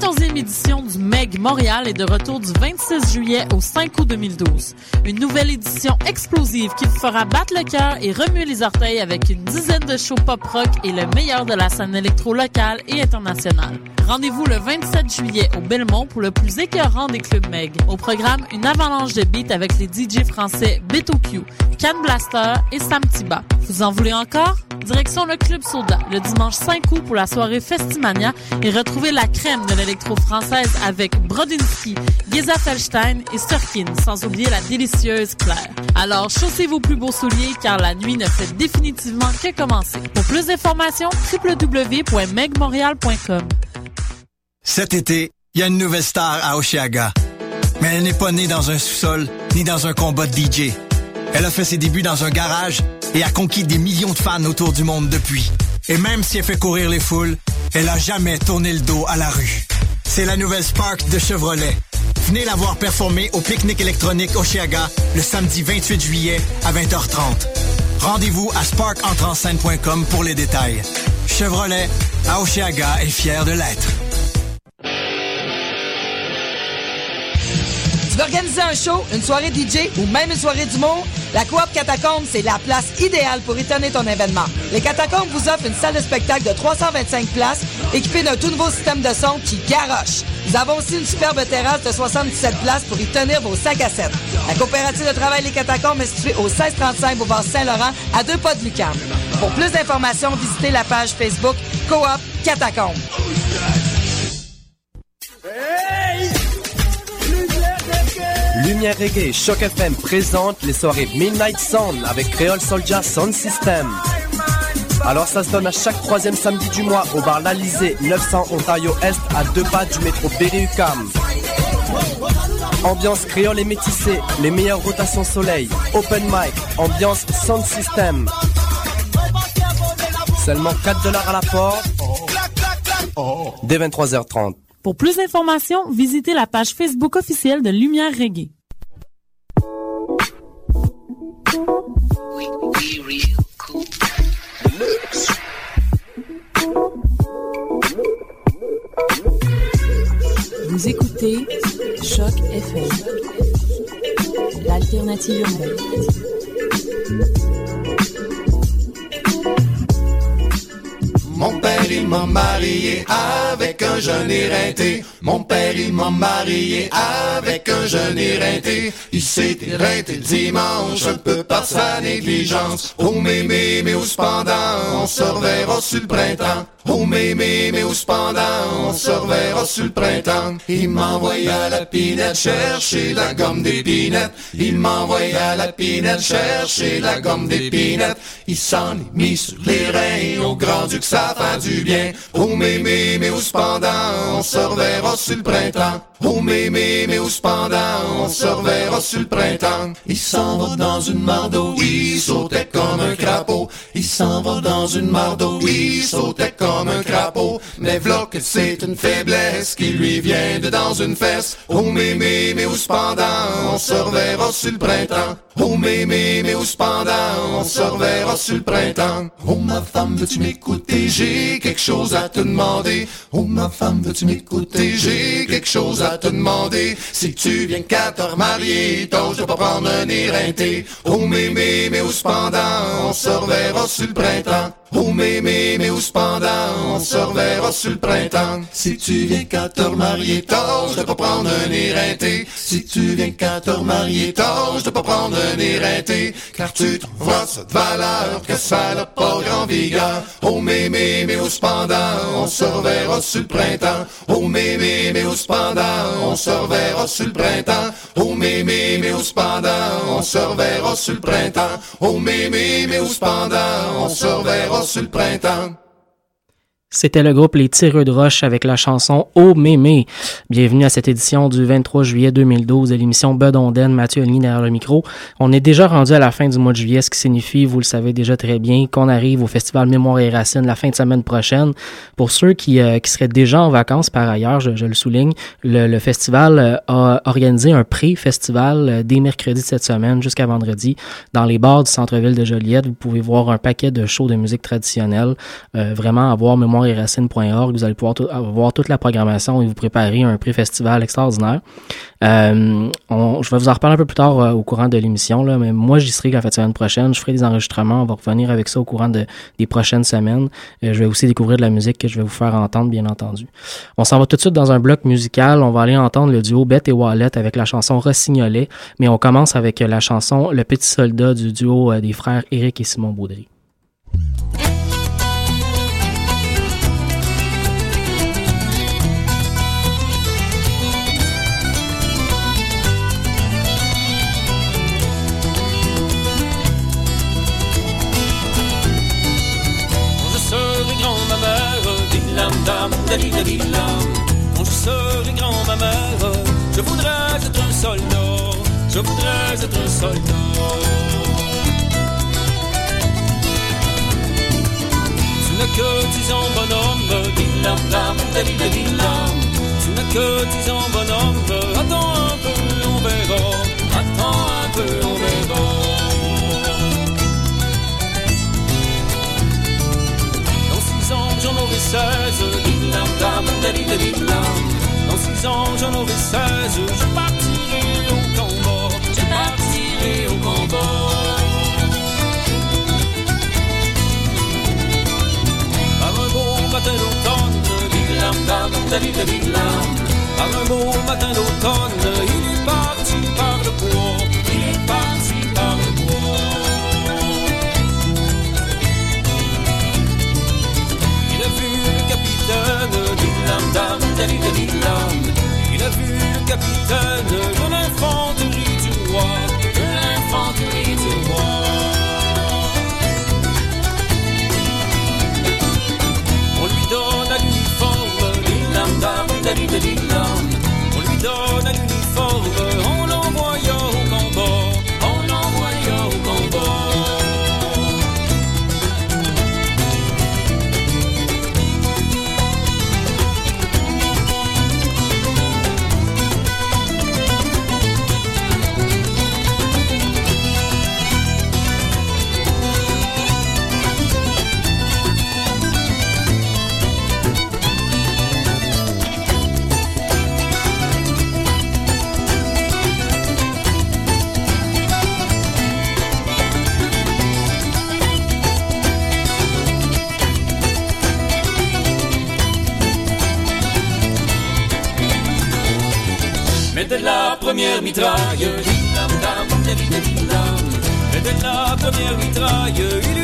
14e édition du MEG Montréal est de retour du 26 juillet au 5 août 2012. Une nouvelle édition explosive qui vous fera battre le cœur et remuer les orteils avec une dizaine de shows pop-rock et le meilleur de la scène électro locale et internationale. Rendez-vous le 27 juillet au Belmont pour le plus écœurant des clubs MEG. Au programme, une avalanche de beats avec les DJ français Beto Q, Can Blaster et Sam Tiba. Vous en voulez encore? Direction le Club Soda le dimanche 5 août pour la soirée Festimania et retrouvez la crème de l'électro-française avec Brodinski, Geza Felstein et Sturkin, sans oublier la délicieuse Claire. Alors, chaussez vos plus beaux souliers car la nuit ne fait définitivement que commencer. Pour plus d'informations, www.megmontreal.com. Cet été, il y a une nouvelle star à Oshiaga. Mais elle n'est pas née dans un sous-sol ni dans un combat de DJ. Elle a fait ses débuts dans un garage et a conquis des millions de fans autour du monde depuis. Et même si elle fait courir les foules, elle a jamais tourné le dos à la rue. C'est la nouvelle Spark de Chevrolet. Venez la voir performer au pique-nique électronique Oshiaga le samedi 28 juillet à 20h30. Rendez-vous à sparkentrenscène.com pour les détails. Chevrolet, à Oshiaga est fier de l'être. Tu veux organiser un show, une soirée DJ ou même une soirée d'humour? La Coop Catacombe, c'est la place idéale pour y tenir ton événement. Les Catacombes vous offrent une salle de spectacle de 325 places équipée d'un tout nouveau système de son qui garoche. Nous avons aussi une superbe terrasse de 77 places pour y tenir vos sacs à 7. La coopérative de travail Les Catacombes est située au 1635 Boulevard Saint-Laurent, à deux pas de Lucam. Pour plus d'informations, visitez la page Facebook Coop Catacombes. Lumière Reggae et Choc FM présente les soirées Midnight Sound avec Creole Soldier Sound System. Alors ça se donne à chaque troisième samedi du mois au bar L'Alizé, 900 Ontario Est, à deux pas du métro Berry-UQAM. Ambiance créole et métissée, les meilleures rotations soleil, open mic, ambiance sound system. Seulement 4 dollars à la porte. Dès 23h30. Pour plus d'informations, visitez la page Facebook officielle de Lumière Reggae. Vous écoutez Choc FM, l'alternative. Mon père il m'a marié avec un jeune éreinté. Mon père il m'a marié avec un jeune éreinté. Il s'est éreinté le dimanche un peu sa négligence. Oh mémé, mais où cependant on se reverra sur le printemps? Oh mémé, mais où cependant on se reverra sur le printemps? Il m'envoya la pinette chercher la gomme d'épinettes. Il m'envoya la pinette chercher la gomme d'épinettes. Il s'en est mis sur les reins au grand-duc ça fait du bien. Oh mémé, mais où cependant on se reverra sur le printemps? Oh mémé, mais où cependant on se reverra sur le printemps? Il s'en va dans une mare il sautait comme un crapaud. Il s'en va dans une mare d'eau, il sautait comme un crapaud. Mais v'là que c'est une faiblesse qui lui vient de dans une fesse. Oh mémé, mais où cependant on se reverra sur le printemps? Oh mémé, mais où cependant on se reverra sur le printemps. Oh ma femme, veux-tu m'écouter? J'ai quelque chose à te demander. Oh ma femme, veux-tu m'écouter? J'ai quelque chose à te demander. Si tu viens qu'à te remarier, t'oses pas prendre un éreinté. Oh mémé, mais où cependant on se reverra sur le printemps. Oh mémé, mais où cependant on se reverra sur le printemps. Si tu viens qu'à te remarier, t'oses de pas prendre un éreinté. Si tu viens qu'à te remarier, t'oses de pas prendre un éreinté. Car tu trouveras cette valeur que ça n'a pas grand vigueur. Oh mémé, mais où cependant on se reverra sur le printemps. Oh mémé, mais où cependant on se reverra sur le printemps. Oh mémé, mais où cependant on se reverra sur le printemps. Oh mémé, mais où cependant on se reverra sur le printemps. C'était le groupe Les Tireux de Roche avec la chanson Oh Mémé. Bienvenue à cette édition du 23 juillet 2012 de l'émission Bud Onden, Mathieu Olny derrière le micro. On est déjà rendu à la fin du mois de juillet, ce qui signifie, vous le savez déjà très bien, qu'on arrive au Festival Mémoire et Racines la fin de semaine prochaine. Pour ceux qui, euh, qui seraient déjà en vacances par ailleurs, je, je le souligne, le, le festival euh, a organisé un pré-festival euh, dès mercredi de cette semaine jusqu'à vendredi dans les bars du centre-ville de Joliette. Vous pouvez voir un paquet de shows de musique traditionnelle, euh, vraiment avoir mémoire mémoireetracines.org. Vous allez pouvoir voir toute la programmation et vous préparer un pré-festival extraordinaire. Euh, je vais vous en reparler un peu plus tard euh, au courant de l'émission, là, mais moi j'y serai la semaine prochaine. Je ferai des enregistrements. On va revenir avec ça au courant de, des prochaines semaines. je vais aussi découvrir de la musique que je vais vous faire entendre, bien entendu. On s'en va tout de suite dans un bloc musical. On va aller entendre le duo Bette et Wallet avec la chanson Rossignolet, mais on commence avec la chanson Le Petit Soldat du duo des frères Éric et Simon Baudry. dam, Quand je serai grand, ma mère, je voudrais être un soldat, je voudrais être un soldat. Tu n'as que dix ans, bonhomme, dilam, dam, dilam. Tu n'as que dix ans, bonhomme, attends un peu, on verra, attends un peu, on verra. dans six ans j'en aurai 16 dans six ans, j'en aurai seize. Je partirai au combat. Je partirai au combat. Par un beau matin d'automne, dam, dalilam. Par un beau matin d'automne, il Il C'était la première mitraille, C'était la première mitraille, il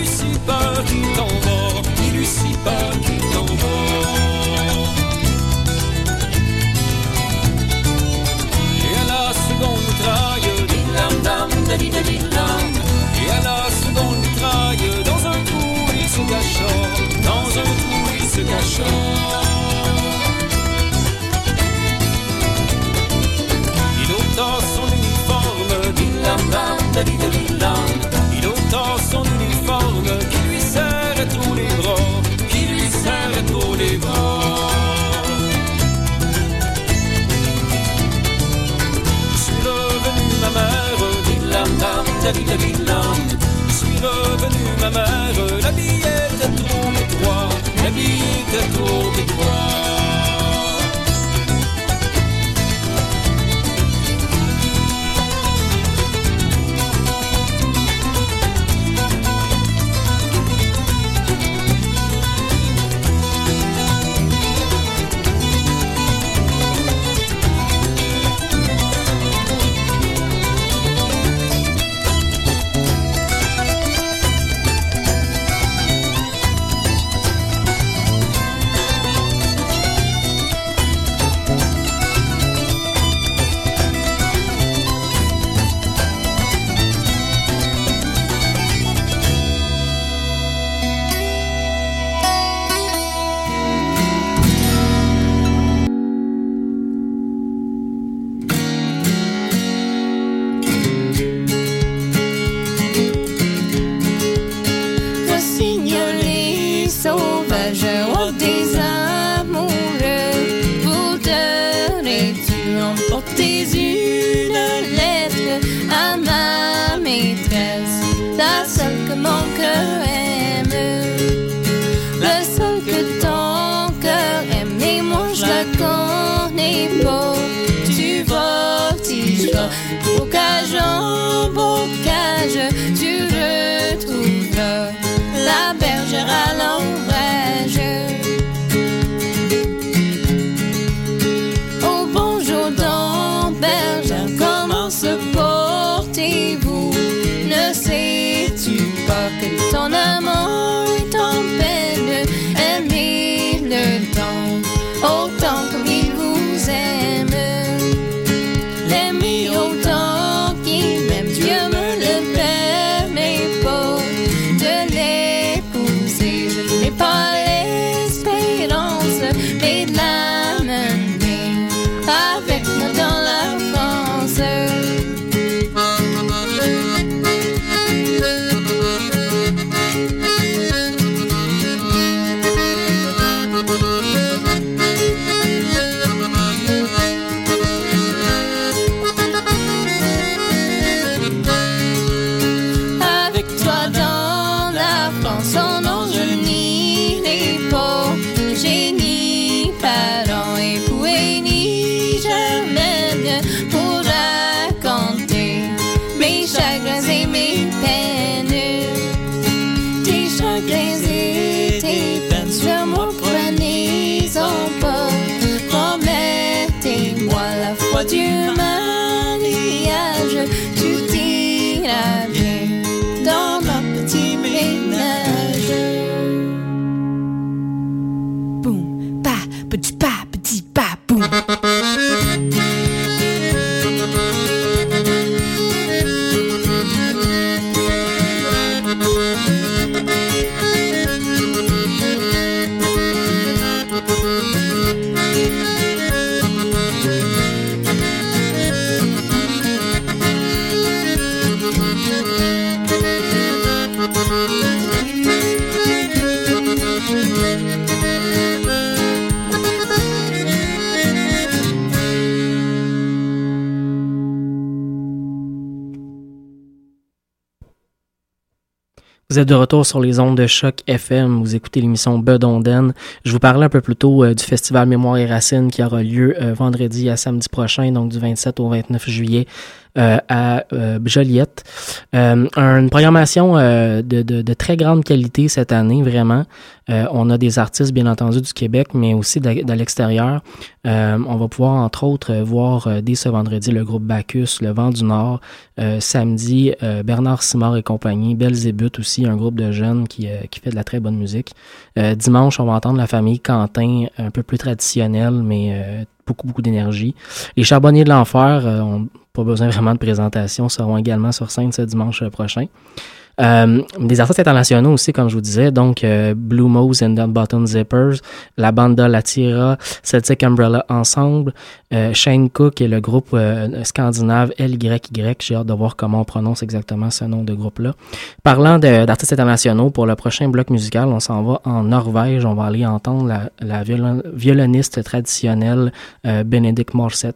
peur qu'il tombe, il eut peur qu'il tombe. Et à la seconde mitraille, et à la seconde mitraille, dans un trou il se cacha, dans un trou il se cacha. Il ôta son uniforme qui lui serre tous les bras, qui lui serre tous les bras. Je suis revenu ma mère, Je suis revenu ma mère, la était trop étroite, Le sol que ton cœur aime et mange la cornée tu tu vortiges, bocage en bocage, tu retrouves la bergère à l'ombre. Ton amant Vous êtes de retour sur les ondes de choc FM. Vous écoutez l'émission Bedonden. Je vous parlais un peu plus tôt euh, du festival Mémoire et Racines qui aura lieu euh, vendredi à samedi prochain, donc du 27 au 29 juillet à euh, Joliette. Euh, une programmation euh, de, très grande qualité cette année, vraiment. Euh, on a des artistes, bien entendu, du Québec, mais aussi de, l'extérieur. Euh, on va pouvoir, entre autres, euh, voir euh, dès ce vendredi le groupe Bacchus, le Vent du Nord. Euh, samedi, euh, Bernard Simard et compagnie. Belzébuth aussi, un groupe de jeunes qui, euh, fait de la très bonne musique. Euh, dimanche, on va entendre la famille Quentin, un peu plus traditionnelle, mais euh, beaucoup, beaucoup d'énergie. Les Charbonniers de l'Enfer euh, ont pas besoin vraiment de présentation, seront également sur scène ce dimanche prochain. Euh, des artistes internationaux aussi, comme je vous disais, donc euh, Blue Mose and the Button Zippers, la banda La Tira, Celtic Umbrella Ensemble, euh, Shane Cook et le groupe euh, scandinave LYY. J'ai hâte de voir comment on prononce exactement ce nom de groupe-là. Parlant d'artistes internationaux, pour le prochain bloc musical, on s'en va en Norvège. On va aller entendre la, la violon- violoniste traditionnelle Benedict Morset.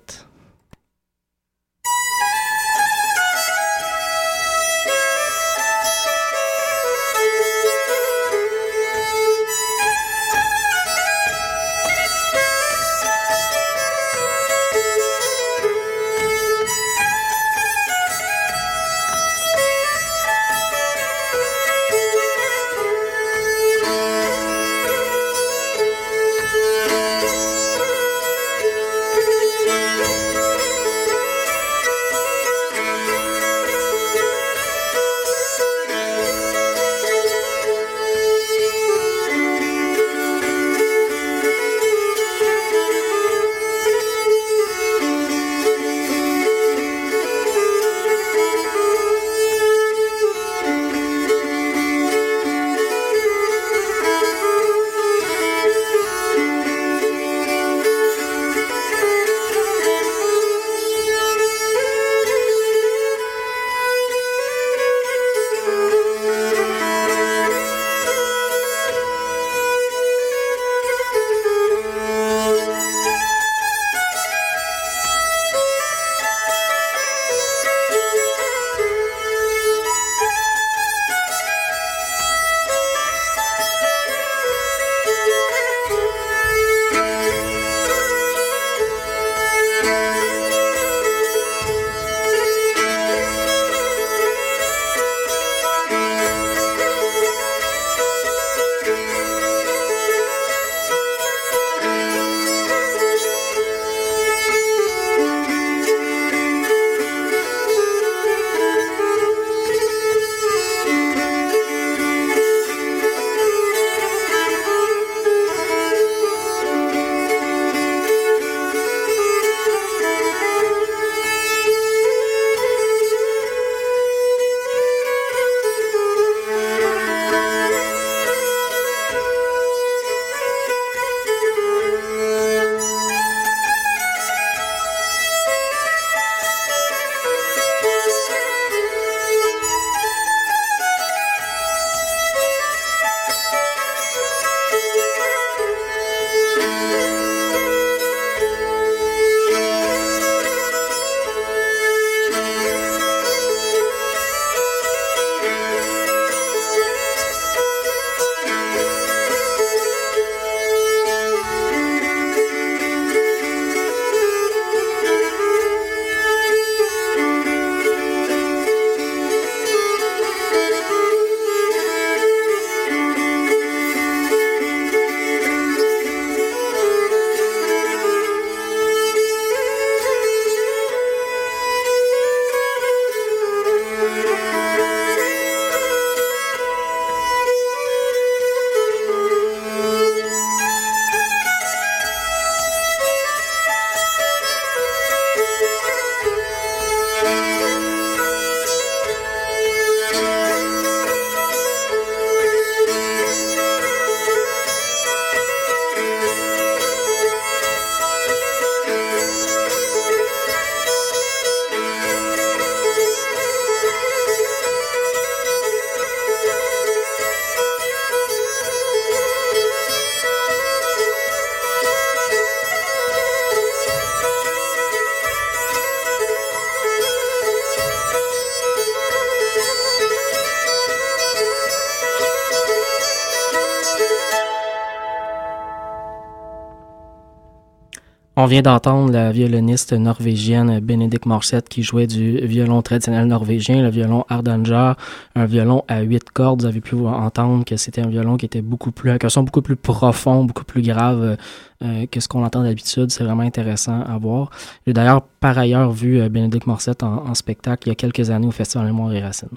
On vient d'entendre la violoniste norvégienne Benedict Morset qui jouait du violon traditionnel norvégien, le violon Hardanger, un violon à huit cordes. Vous avez pu entendre que c'était un violon qui était beaucoup plus, avec un son beaucoup plus profond, beaucoup plus grave euh, que ce qu'on entend d'habitude. C'est vraiment intéressant à voir. J'ai d'ailleurs par ailleurs vu euh, Benedict Morset en, en spectacle il y a quelques années au Festival Mémoire et Racines.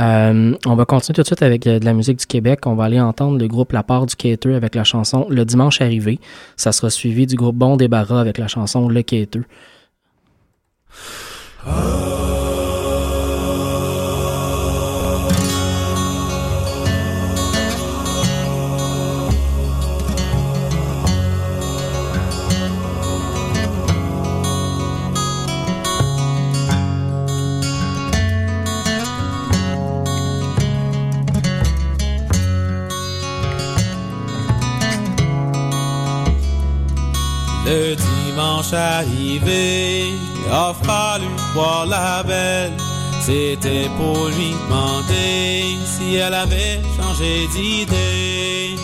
Euh, on va continuer tout de suite avec euh, de la musique du Québec. On va aller entendre le groupe La Part du Cater avec la chanson Le Dimanche Arrivé. Ça sera suivi du groupe Bon Débarras avec la chanson Le Cater. Le dimanche arrivé, a fallu voir la belle. C'était pour lui demander si elle avait changé d'idée.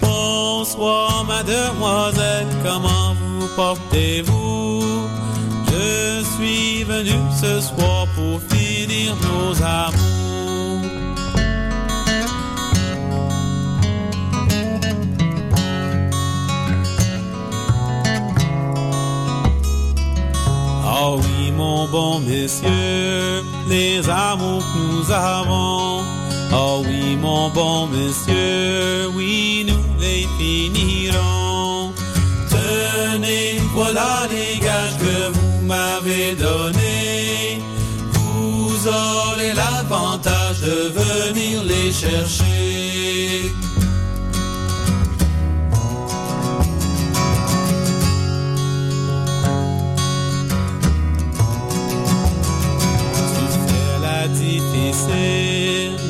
Bonsoir, mademoiselle, comment vous portez-vous? Je suis venu ce soir pour finir nos amours. Ah oui, mon bon monsieur, les amours que nous avons. Ah oui, mon bon monsieur, oui, nous les finirons. Tenez, voilà les gages que vous m'avez donnés. Vous aurez l'avantage de venir les chercher.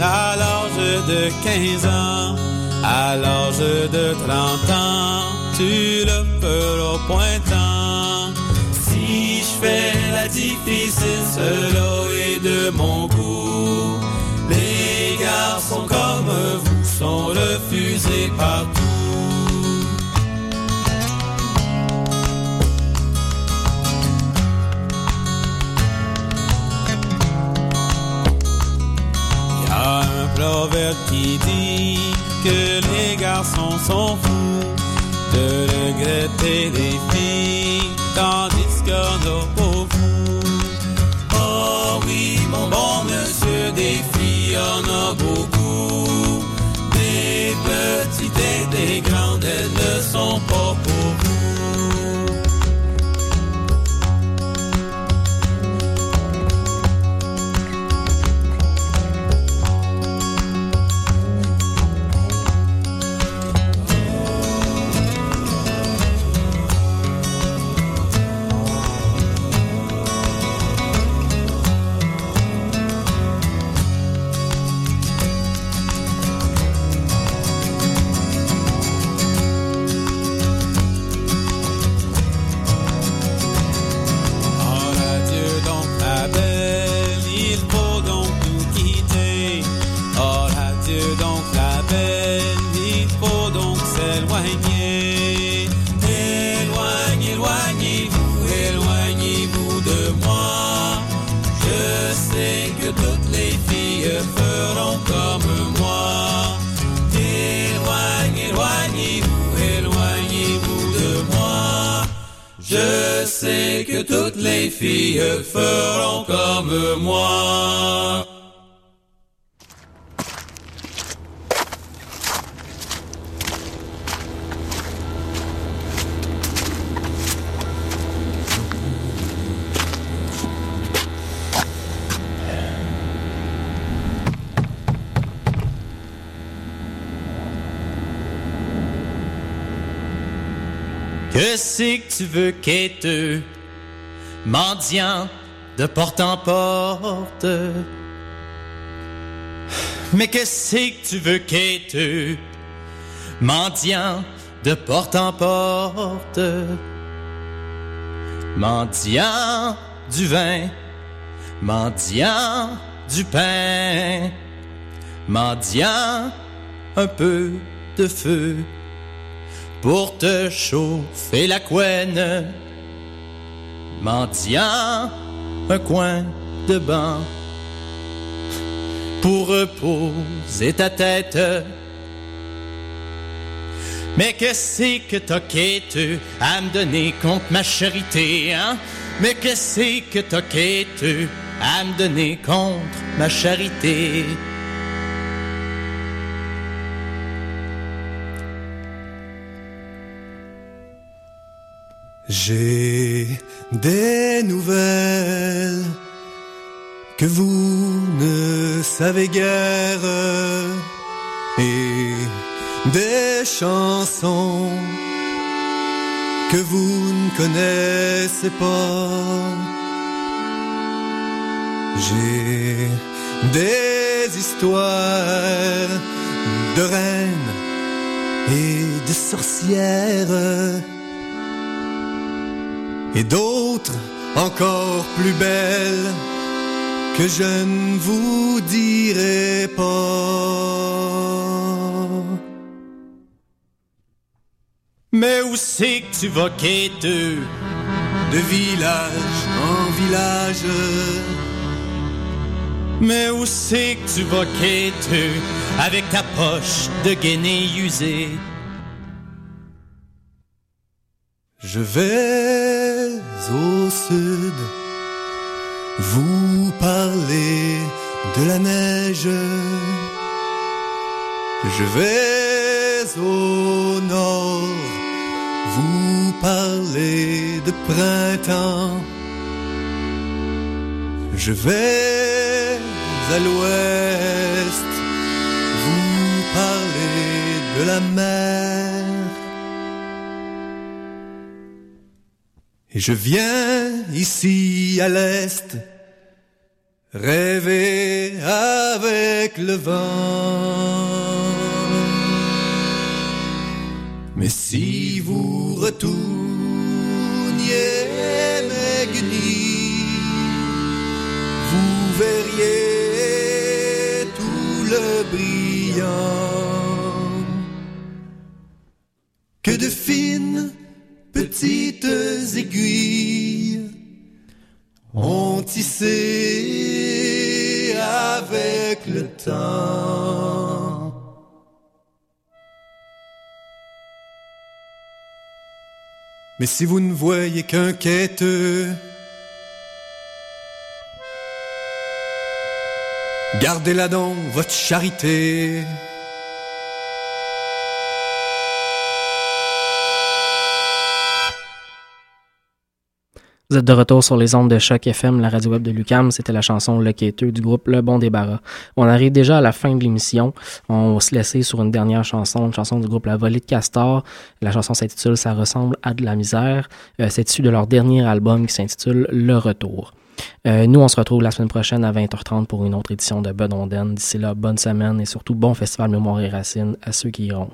À l'âge de 15 ans, à l'âge de 30 ans, tu le feras point tant. Si je fais la difficile, cela est de mon goût. Les garçons comme vous sont refusés partout. Qui dit que les garçons sont fous de regretter des filles, tandis a pour vous. Oh oui, mon bon toutes les filles feront comme moi. Éloignez, éloignez-vous, éloignez-vous de moi. Je sais que toutes les filles feront comme moi. Veux quêteux, mendiant de porte en porte? Mais que c'est que tu veux quêteux, mendiant de porte en porte? Mendiant du vin, mendiant du pain, mendiant un peu de feu pour te chauffer la couenne. Mendiant un coin de banc pour reposer ta tête. Mais que c'est que t'as quêteux à me donner contre ma charité, hein? Mais que c'est que t'as quêteux à me donner contre ma charité? J'ai des nouvelles que vous ne savez guère et des chansons que vous ne connaissez pas. J'ai des histoires de reines et de sorcières et d'autres encore plus belles que je ne vous dirai pas. Mais où c'est que tu vas quêteux? De village en village, Mais où c'est que tu vas quêteux avec ta poche de guenille usée? je vais au sud vous parler de la neige. Je vais au nord vous parler de printemps. Je vais à l'ouest vous parler de la mer. Et je viens ici à l'est rêver avec le vent. Mais si vous retourniez mes vous verriez tout le brillant que de fines petites aiguilles ont tissé avec le temps. Mais si vous ne voyez qu'un quêteux, gardez-la dans votre charité. Vous êtes de retour sur les ondes de choc FM, la radio web de Lucam. C'était la chanson Le Quêteux du groupe Le Bon Débarras. On arrive déjà à la fin de l'émission. On va se laisser sur une dernière chanson, une chanson du groupe La Volée de Castor. La chanson s'intitule Ça ressemble à de la misère. Euh, C'est issu de leur dernier album qui s'intitule Le Retour. Euh, nous, on se retrouve la semaine prochaine à 20h30 pour une autre édition de Bedonden. D'ici là, bonne semaine et surtout bon festival Mémoire et Racines à ceux qui iront.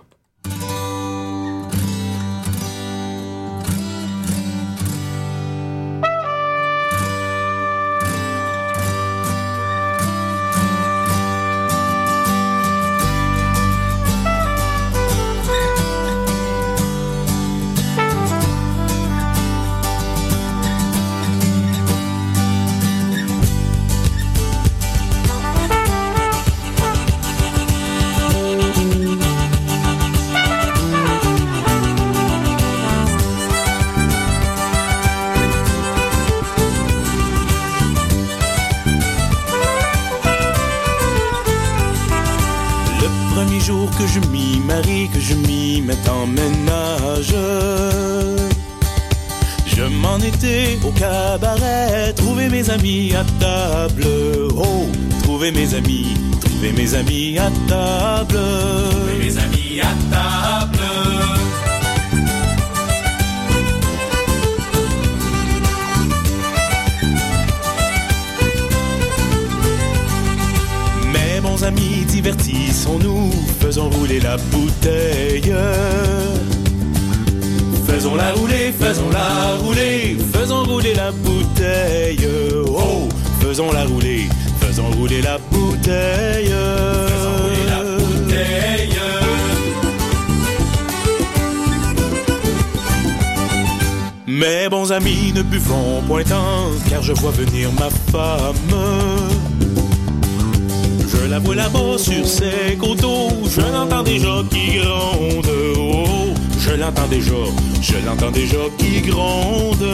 La bouteille. Faisons-la rouler, faisons-la rouler, faisons rouler la bouteille. Oh, faisons-la rouler, faisons rouler la bouteille. Faisons rouler la bouteille. Mes bons amis ne buvons point tant, car je vois venir ma femme. La vois là-bas sur ses coteaux, je l'entends déjà qui gronde. Oh, je l'entends déjà, je l'entends déjà qui gronde.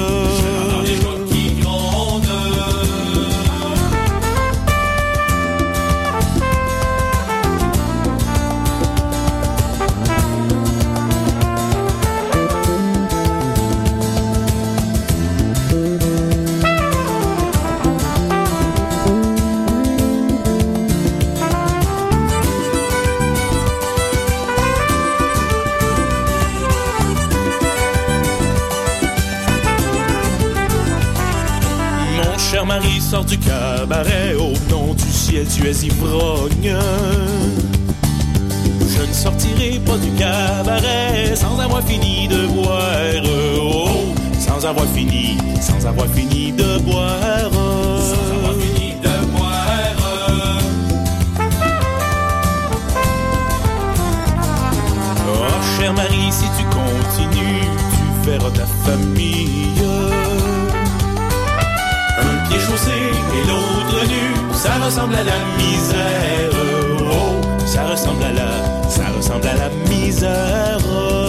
Sort du cabaret, au nom du ciel tu es ivrogne. Je ne sortirai pas du cabaret sans avoir fini de boire. Oh, sans avoir fini, sans avoir fini de boire. Sans avoir fini de boire. Oh, cher mari, si tu continues, tu verras ta famille. Et l'autre nu, ça ressemble à la misère. Oh, ça ressemble à la, ça ressemble à la misère.